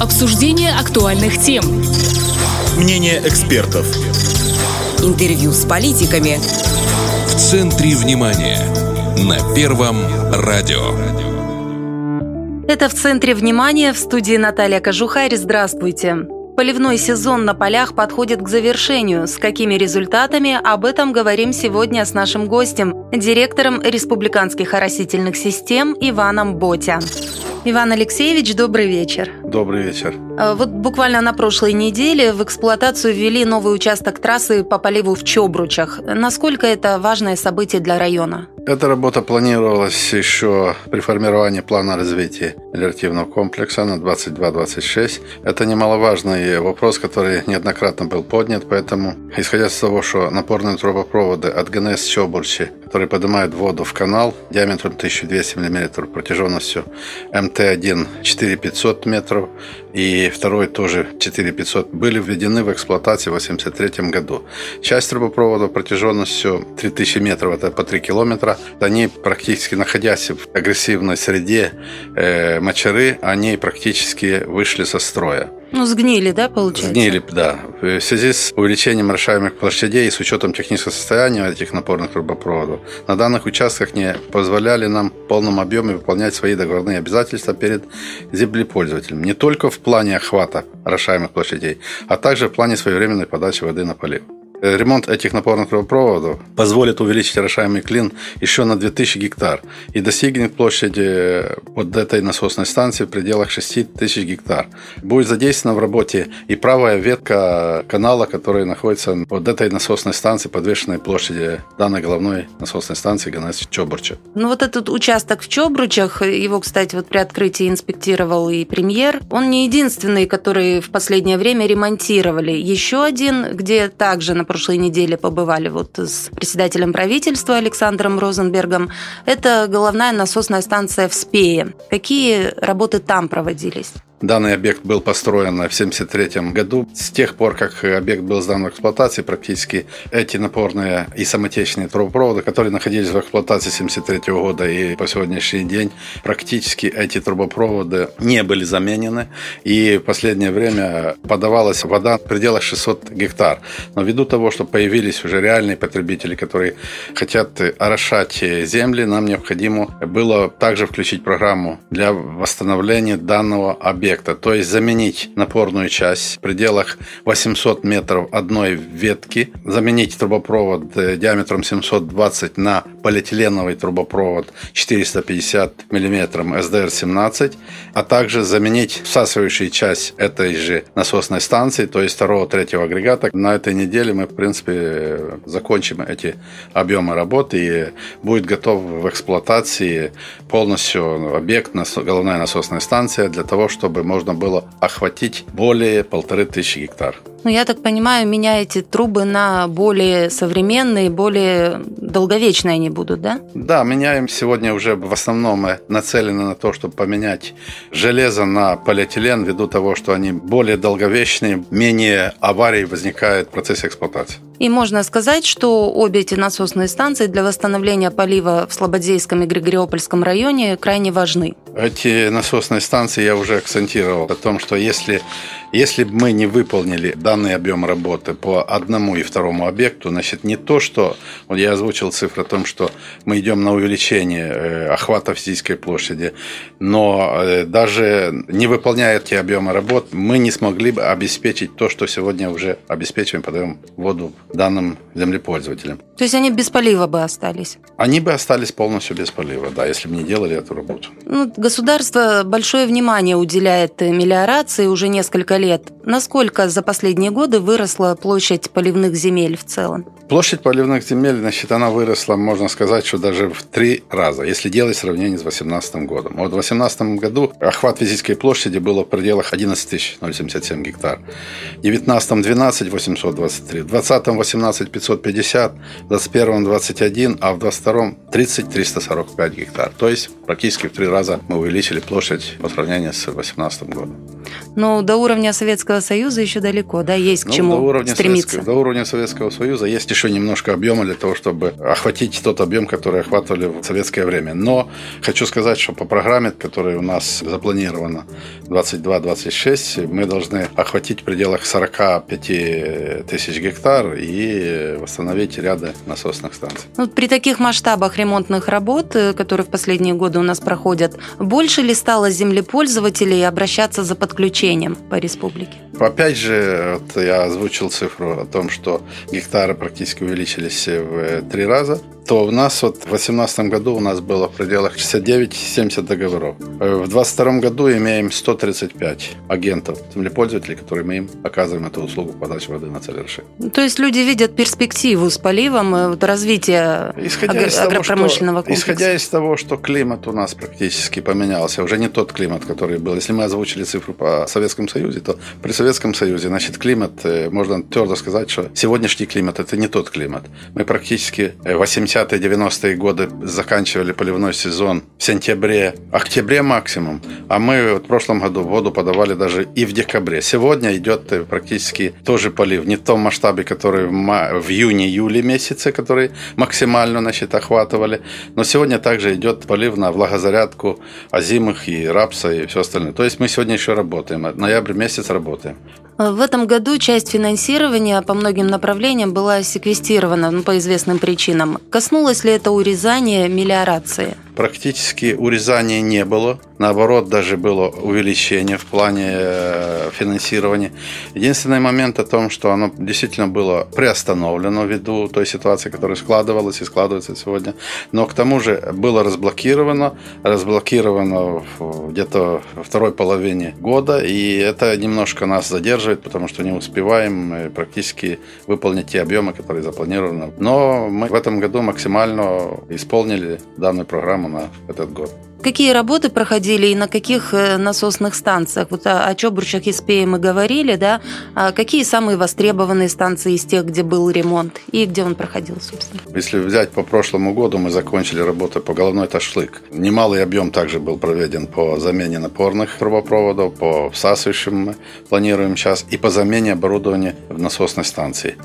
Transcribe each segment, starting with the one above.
Обсуждение актуальных тем. Мнение экспертов. Интервью с политиками. В центре внимания. На Первом радио. Это в центре внимания в студии Наталья Кожухарь. Здравствуйте. Поливной сезон на полях подходит к завершению. С какими результатами? Об этом говорим сегодня с нашим гостем, директором республиканских оросительных систем Иваном Ботя. Иван Алексеевич, добрый вечер. Добрый вечер. Э, вот буквально на прошлой неделе в эксплуатацию ввели новый участок трассы по поливу в Чобручах. Насколько это важное событие для района? Эта работа планировалась еще при формировании плана развития мелиоративного комплекса на 22-26. Это немаловажный вопрос, который неоднократно был поднят, поэтому, исходя из того, что напорные трубопроводы от ГНС Чобурчи, которые поднимают воду в канал диаметром 1200 мм, протяженностью МТ-1 4500 метров, и второй тоже 4500 были введены в эксплуатацию в 1983 году. Часть трубопровода протяженностью 3000 метров, это по 3 километра, они практически находясь в агрессивной среде э, мочары, они практически вышли со строя. Ну, сгнили, да, получается? Сгнили, да. В связи с увеличением решаемых площадей и с учетом технического состояния этих напорных трубопроводов, на данных участках не позволяли нам в полном объеме выполнять свои договорные обязательства перед землепользователем. Не только в плане охвата решаемых площадей, а также в плане своевременной подачи воды на полив. Э, ремонт этих напорных трубопроводов позволит увеличить орошаемый клин еще на 2000 гектар и достигнет площади вот этой насосной станции в пределах 6000 гектар. Будет задействована в работе и правая ветка канала, которая находится вот этой насосной станции, подвешенной площади данной головной насосной станции ГНС Чобурча. Ну вот этот участок в Чобручах, его, кстати, вот при открытии инспектировал и премьер, он не единственный, который в последнее время ремонтировали. Еще один, где также на прошлой неделе побывали вот с председателем правительства Александром Розенбергом. Это головная насосная станция в Спее. Какие работы там проводились? Данный объект был построен в 1973 году. С тех пор, как объект был сдан в эксплуатации, практически эти напорные и самотечные трубопроводы, которые находились в эксплуатации 1973 года и по сегодняшний день, практически эти трубопроводы не были заменены. И в последнее время подавалась вода в пределах 600 гектар. Но ввиду того, что появились уже реальные потребители, которые хотят орошать земли, нам необходимо было также включить программу для восстановления данного объекта объекта, то есть заменить напорную часть в пределах 800 метров одной ветки, заменить трубопровод э, диаметром 720 на полиэтиленовый трубопровод 450 мм SDR-17, а также заменить всасывающую часть этой же насосной станции, то есть второго, третьего агрегата. На этой неделе мы, в принципе, закончим эти объемы работы и будет готов в эксплуатации полностью объект, головная насосная станция для того, чтобы чтобы можно было охватить более полторы тысячи гектар. Ну, я так понимаю, меняете трубы на более современные, более долговечные они будут, да? Да, меняем сегодня уже в основном нацелены на то, чтобы поменять железо на полиэтилен ввиду того, что они более долговечные, менее аварий возникает в процессе эксплуатации. И можно сказать, что обе эти насосные станции для восстановления полива в Слободейском и Григориопольском районе крайне важны. Эти насосные станции я уже акцентировал о том, что если если бы мы не выполнили данный объем работы по одному и второму объекту, значит, не то, что, вот я озвучил цифру о том, что мы идем на увеличение э, охвата физической площади, но э, даже не выполняя эти объемы работ, мы не смогли бы обеспечить то, что сегодня уже обеспечиваем, подаем воду данным землепользователям. То есть они без полива бы остались? Они бы остались полностью без полива, да, если бы не делали эту работу. Ну, государство большое внимание уделяет мелиорации уже несколько лет. Насколько за последние годы выросла площадь поливных земель в целом? Площадь поливных земель, значит, она выросла, можно сказать, что даже в три раза, если делать сравнение с 2018 годом. Вот в 2018 году охват физической площади было в пределах 11 077 гектар. В 2019 12 823, в 2020 18 550, в 2021 21, а в 2022 30 345 гектар. То есть практически в три раза мы увеличили площадь по сравнению с 2018 годом. Но до уровня Советского Союза еще далеко, да, есть к Ну, чему до уровня стремиться. Советского, до уровня Советского Союза есть еще немножко объема для того, чтобы охватить тот объем, который охватывали в советское время. Но хочу сказать, что по программе, которая у нас запланирована 22-26, мы должны охватить в пределах 45 тысяч гектар и восстановить ряды насосных станций. Ну, Вот при таких масштабах ремонтных работ, э, которые в последние годы у нас проходят, больше ли стало землепользователей обращаться за подключением по республике? Опять же, вот я озвучил цифру о том, что гектары практически увеличились в три раза, то у нас вот в 2018 году у нас было в пределах 69-70 договоров. Э, в 2022 году имеем 135 агентов, землепользователей, которые мы им оказываем эту услугу подачи воды на Целерши. Ну, то есть люди видят перспективу с поливом э, развития исходя агр- из того, агропромышленного что. Исходя из того, что климат у нас практически поменялся, уже не тот климат, который был. Если мы озвучили цифру по Советскому Союзу, то при Советском Союзе, значит, климат, э, можно твердо сказать, что сегодняшний климат – это не тот климат. Мы практически 80 80-90-е годы заканчивали поливной сезон в сентябре, октябре максимум, а мы в прошлом году воду подавали даже и в декабре. Сегодня идет э, практически тоже полив, не в том масштабе, который в, ма- в июне-июле месяце, который максимально значит, охватывали, но сегодня также идет полив на влагозарядку озимых и рапса и все остальное. То есть мы сегодня еще работаем, ноябрь месяц работаем. В этом году часть финансирования по многим направлениям была секвестирована ну, по известным причинам. Косо Коснулось ли это урезания мелиорации? Практически урезания не было. Наоборот, даже было увеличение в плане э, финансирования. Единственный момент о том, что оно действительно было приостановлено ввиду той ситуации, которая складывалась и складывается сегодня. Но к тому же было разблокировано, разблокировано где-то во второй половине года, и это немножко нас задерживает, потому что не успеваем практически выполнить те объемы, которые запланированы. Но мы в этом году максимально исполнили данную программу на этот год. Какие работы проходили и на каких э, насосных станциях? Вот о, о Чобурчах и Спее мы говорили, да? А какие самые востребованные станции из тех, где был ремонт и где он проходил, собственно? Если взять по прошлому году, мы закончили работу по головной ташлык. Немалый объем также был проведен по замене напорных трубопроводов, по всасывающим мы планируем сейчас, и по замене оборудования в насосной станции.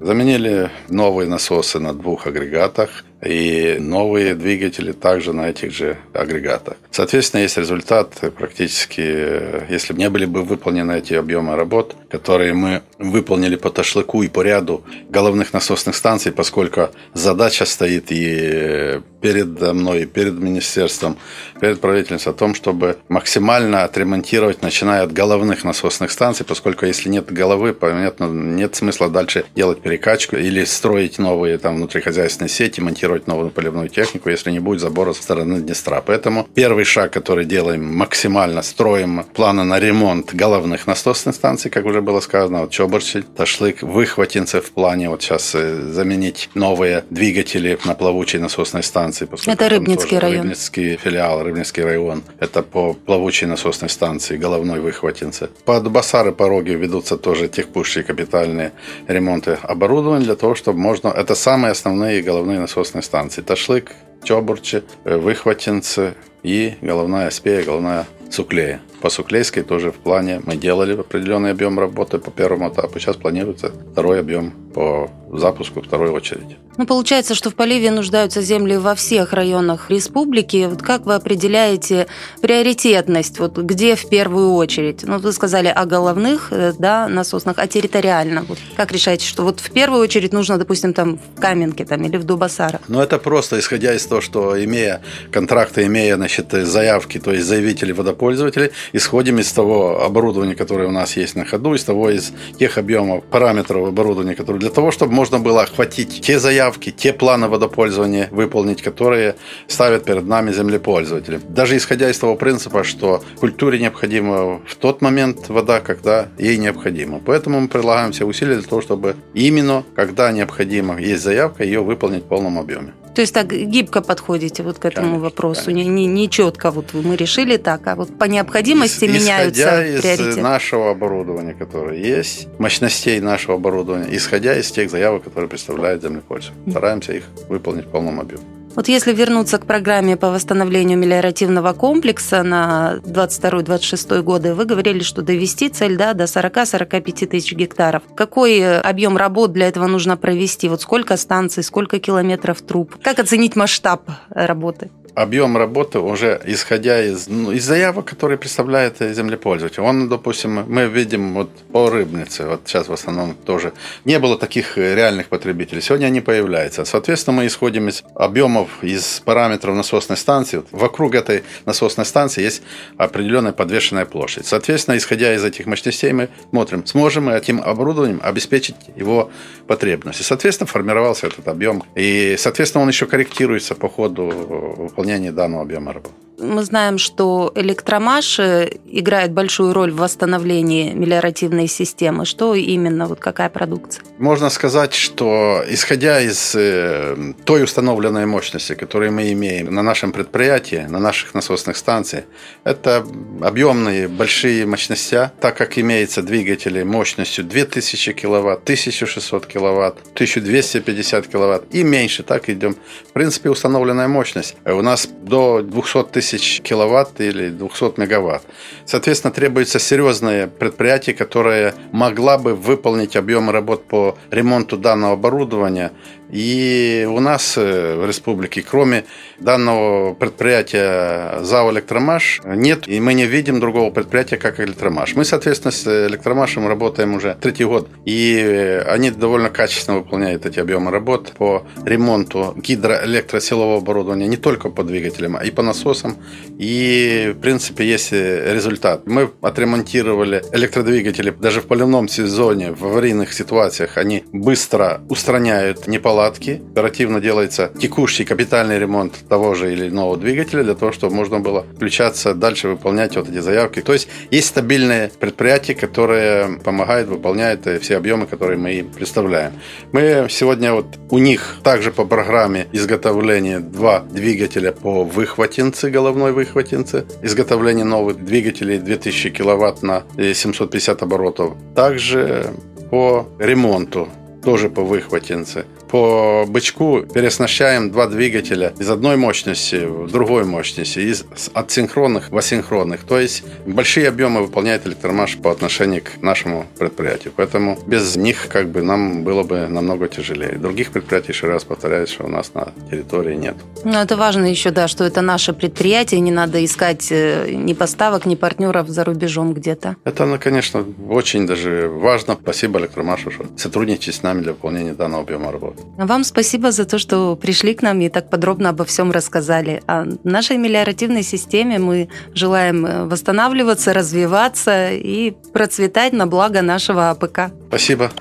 Заменили новые насосы на двух агрегатах и новые двигатели также на этих же агрегатах. Соответственно, есть результат практически, э, если бы не были бы выполнены эти объемы работ, которые мы выполнили по ташлыку и по ряду головных насосных станций, поскольку задача стоит и перед мной, и перед министерством, перед правительством о том, чтобы максимально отремонтировать, начиная от головных насосных станций, поскольку если нет головы, понятно, нет смысла дальше делать перекачку или строить новые там внутрихозяйственные сети, монтировать новую поливную технику, если не будет забора со стороны Днестра. Поэтому первый шаг, который делаем максимально, строим планы на ремонт головных насосных станций, как уже было сказано, вот Чоборчи, Ташлык, Выхватинцы в плане вот сейчас э, заменить новые двигатели на плавучей насосной станции. Это Рыбницкий район. Рыбницкий филиал, Рыбницкий район. Это по плавучей насосной станции, головной Выхватинцы. Под Басары пороги ведутся тоже техпущие капитальные ремонты оборудования для того, чтобы можно... Это самые основные головные насосные станции. Ташлык, Чобурчи, э, Выхватинцы и головная Спея, головная Суклея. По Суклейской тоже в плане мы делали определенный объем работы по первому этапу. Сейчас планируется второй объем по запуску второй очереди. Ну, получается, что в поливе нуждаются земли во всех районах республики. Вот как вы определяете приоритетность? Вот где в первую очередь? Ну, вы сказали о головных, э, да, насосных, а территориально? Вот как решаете, что вот в первую очередь нужно, допустим, там в Каменке там, или в Дубасарах? Но это просто исходя из того, что имея контракты, имея значит, заявки, то есть заявители водопользователи, исходим из того оборудования, которое у нас есть на ходу, из того из тех объемов параметров оборудования, которые для того, чтобы можно было охватить те заявки, те планы водопользования выполнить, которые ставят перед нами землепользователи. Даже исходя из того принципа, что культуре необходима в тот момент вода, когда ей необходимо. Поэтому мы предлагаем все усилия для того, чтобы именно, когда необходимо, есть заявка, ее выполнить в полном объеме. То есть так гибко подходите вот к этому Конечно, вопросу, не, не, не четко вот мы решили так, а вот по необходимости Ис- меняются исходя из приоритеты. нашего оборудования, которое есть, мощностей нашего оборудования, исходя из тех заявок, которые представляет землепользователь. Стараемся их выполнить в полном объеме. Вот если вернуться к программе по восстановлению мелиоративного комплекса на 22-26 годы, вы говорили, что довести цель да, до 40-45 тысяч гектаров. Какой объем работ для этого нужно провести? Вот сколько станций, сколько километров труб? Как оценить масштаб работы? Объем работы уже исходя из, ну, из заявок, которые представляет землепользователь. Он, допустим, мы видим вот по рыбнице, вот сейчас в основном тоже не было таких реальных потребителей. Сегодня они появляются. Соответственно, мы исходим из объемов, из параметров насосной станции. Вокруг этой насосной станции есть определенная подвешенная площадь. Соответственно, исходя из этих мощностей, мы смотрим, сможем мы этим оборудованием обеспечить его потребности. Соответственно, формировался этот объем. И, соответственно, он еще корректируется по ходу выполнения выполнении данного объема работы. Мы знаем, что электромаш играет большую роль в восстановлении мелиоративной системы. Что именно, вот какая продукция? Можно сказать, что исходя из э, той установленной мощности, которую мы имеем на нашем предприятии, на наших насосных станциях, это объемные большие мощности, так как имеются двигатели мощностью 2000 кВт, 1600 кВт, 1250 кВт и меньше, так идем. В принципе, установленная мощность у нас до 200 тысяч тысяч киловатт или 200 мегаватт. Соответственно, требуется серьезное предприятие, которое могла бы выполнить объемы работ по ремонту данного оборудования и у нас э, в республике, кроме данного предприятия ЗАО «Электромаш», нет, и мы не видим другого предприятия, как «Электромаш». Мы, соответственно, с «Электромашем» работаем уже третий год, и они довольно качественно выполняют эти объемы работ по ремонту гидроэлектросилового оборудования не только по двигателям, а и по насосам. И, в принципе, есть результат. Мы отремонтировали электродвигатели даже в поливном сезоне, в аварийных ситуациях. Они быстро устраняют неполадки неполадки. Оперативно делается текущий капитальный ремонт того же или иного двигателя для того, чтобы можно было включаться дальше, выполнять вот эти заявки. То есть есть стабильные предприятия, которые помогают, выполняют все объемы, которые мы им представляем. Мы сегодня вот у них также по программе изготовления два двигателя по выхватинце, головной выхватинце, изготовление новых двигателей 2000 киловатт на 750 оборотов. Также по ремонту тоже по выхватинце по бычку переоснащаем два двигателя из одной мощности в другой мощности, из от синхронных в асинхронных. То есть большие объемы выполняет электромаш по отношению к нашему предприятию. Поэтому без них как бы нам было бы намного тяжелее. Других предприятий, еще раз повторяю, что у нас на территории нет. Ну, это важно еще, да, что это наше предприятие, не надо искать э, ни поставок, ни партнеров за рубежом где-то. Это, ну, конечно, очень даже важно. Спасибо электромашу, что сотрудничает с нами для выполнения данного объема работы. Вам спасибо за то, что пришли к нам и так подробно обо всем рассказали. О нашей мелиоративной системе мы желаем э, восстанавливаться, развиваться и процветать на благо нашего АПК. Спасибо.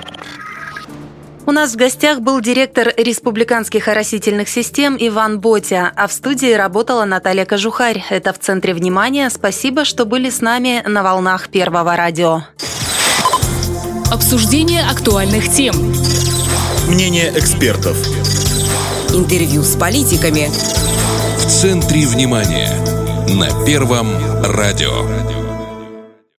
У нас в гостях был директор республиканских оросительных систем Иван Ботя, а в студии работала Наталья Кожухарь. Это в центре внимания. Спасибо, что были с нами на волнах Первого радио. Обсуждение актуальных тем. Мнение экспертов. Интервью с политиками. В центре внимания. На Первом радио.